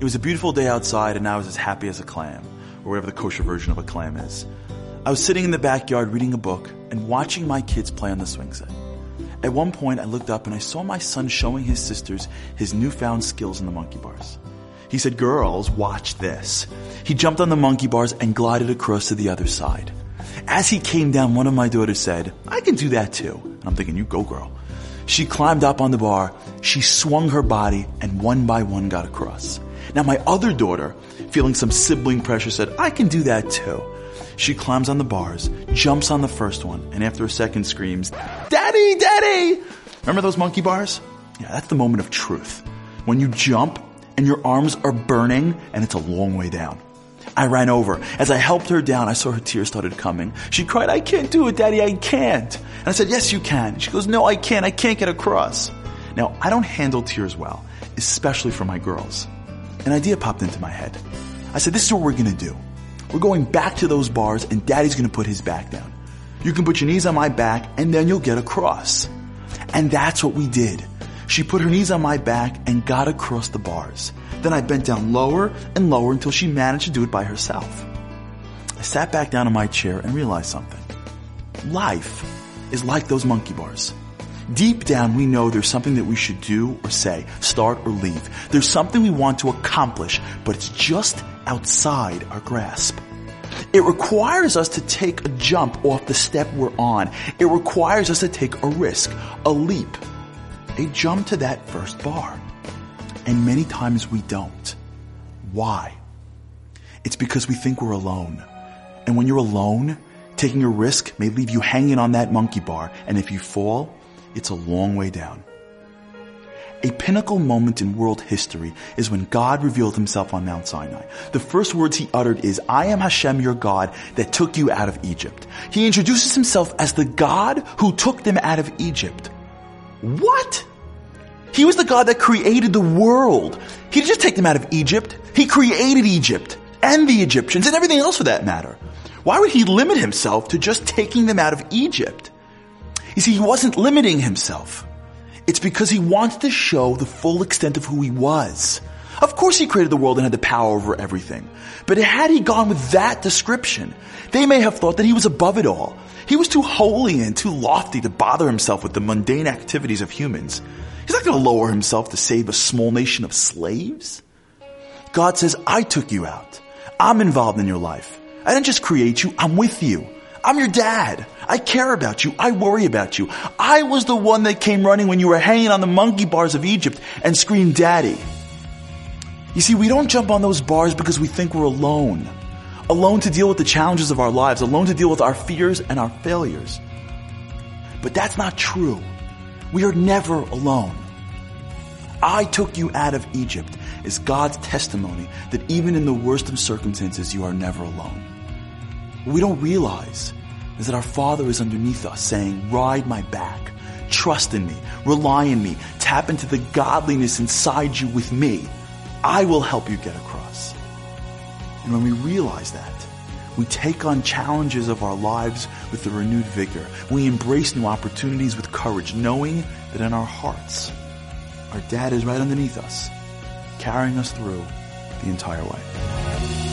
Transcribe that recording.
It was a beautiful day outside and I was as happy as a clam, or whatever the kosher version of a clam is. I was sitting in the backyard reading a book and watching my kids play on the swing set. At one point, I looked up and I saw my son showing his sisters his newfound skills in the monkey bars. He said, girls, watch this. He jumped on the monkey bars and glided across to the other side. As he came down, one of my daughters said, I can do that too. And I'm thinking, you go girl. She climbed up on the bar, she swung her body, and one by one got across. Now my other daughter, feeling some sibling pressure, said, I can do that too. She climbs on the bars, jumps on the first one, and after a second screams, Daddy, Daddy! Remember those monkey bars? Yeah, that's the moment of truth. When you jump and your arms are burning and it's a long way down. I ran over. As I helped her down, I saw her tears started coming. She cried, I can't do it, Daddy, I can't. And I said, Yes, you can. She goes, No, I can't. I can't get across. Now, I don't handle tears well, especially for my girls. An idea popped into my head. I said, This is what we're gonna do. We're going back to those bars and Daddy's gonna put his back down. You can put your knees on my back and then you'll get across. And that's what we did. She put her knees on my back and got across the bars. Then I bent down lower and lower until she managed to do it by herself. I sat back down in my chair and realized something. Life is like those monkey bars. Deep down, we know there's something that we should do or say, start or leave. There's something we want to accomplish, but it's just outside our grasp. It requires us to take a jump off the step we're on. It requires us to take a risk, a leap, a jump to that first bar. And many times we don't. Why? It's because we think we're alone. And when you're alone, taking a risk may leave you hanging on that monkey bar. And if you fall, it's a long way down. A pinnacle moment in world history is when God revealed himself on Mount Sinai. The first words he uttered is, I am Hashem your God that took you out of Egypt. He introduces himself as the God who took them out of Egypt. What? He was the God that created the world. He didn't just take them out of Egypt. He created Egypt and the Egyptians and everything else for that matter. Why would he limit himself to just taking them out of Egypt? You see, he wasn't limiting himself. It's because he wanted to show the full extent of who he was. Of course he created the world and had the power over everything. But had he gone with that description, they may have thought that he was above it all. He was too holy and too lofty to bother himself with the mundane activities of humans. He's not going to lower himself to save a small nation of slaves. God says, I took you out. I'm involved in your life. I didn't just create you, I'm with you. I'm your dad. I care about you. I worry about you. I was the one that came running when you were hanging on the monkey bars of Egypt and screamed daddy. You see, we don't jump on those bars because we think we're alone. Alone to deal with the challenges of our lives, alone to deal with our fears and our failures. But that's not true. We are never alone. I took you out of Egypt is God's testimony that even in the worst of circumstances, you are never alone. What we don't realize is that our Father is underneath us saying, ride my back, trust in me, rely on me, tap into the godliness inside you with me. I will help you get across. And when we realize that, we take on challenges of our lives with a renewed vigor. We embrace new opportunities with courage, knowing that in our hearts, our dad is right underneath us, carrying us through the entire way.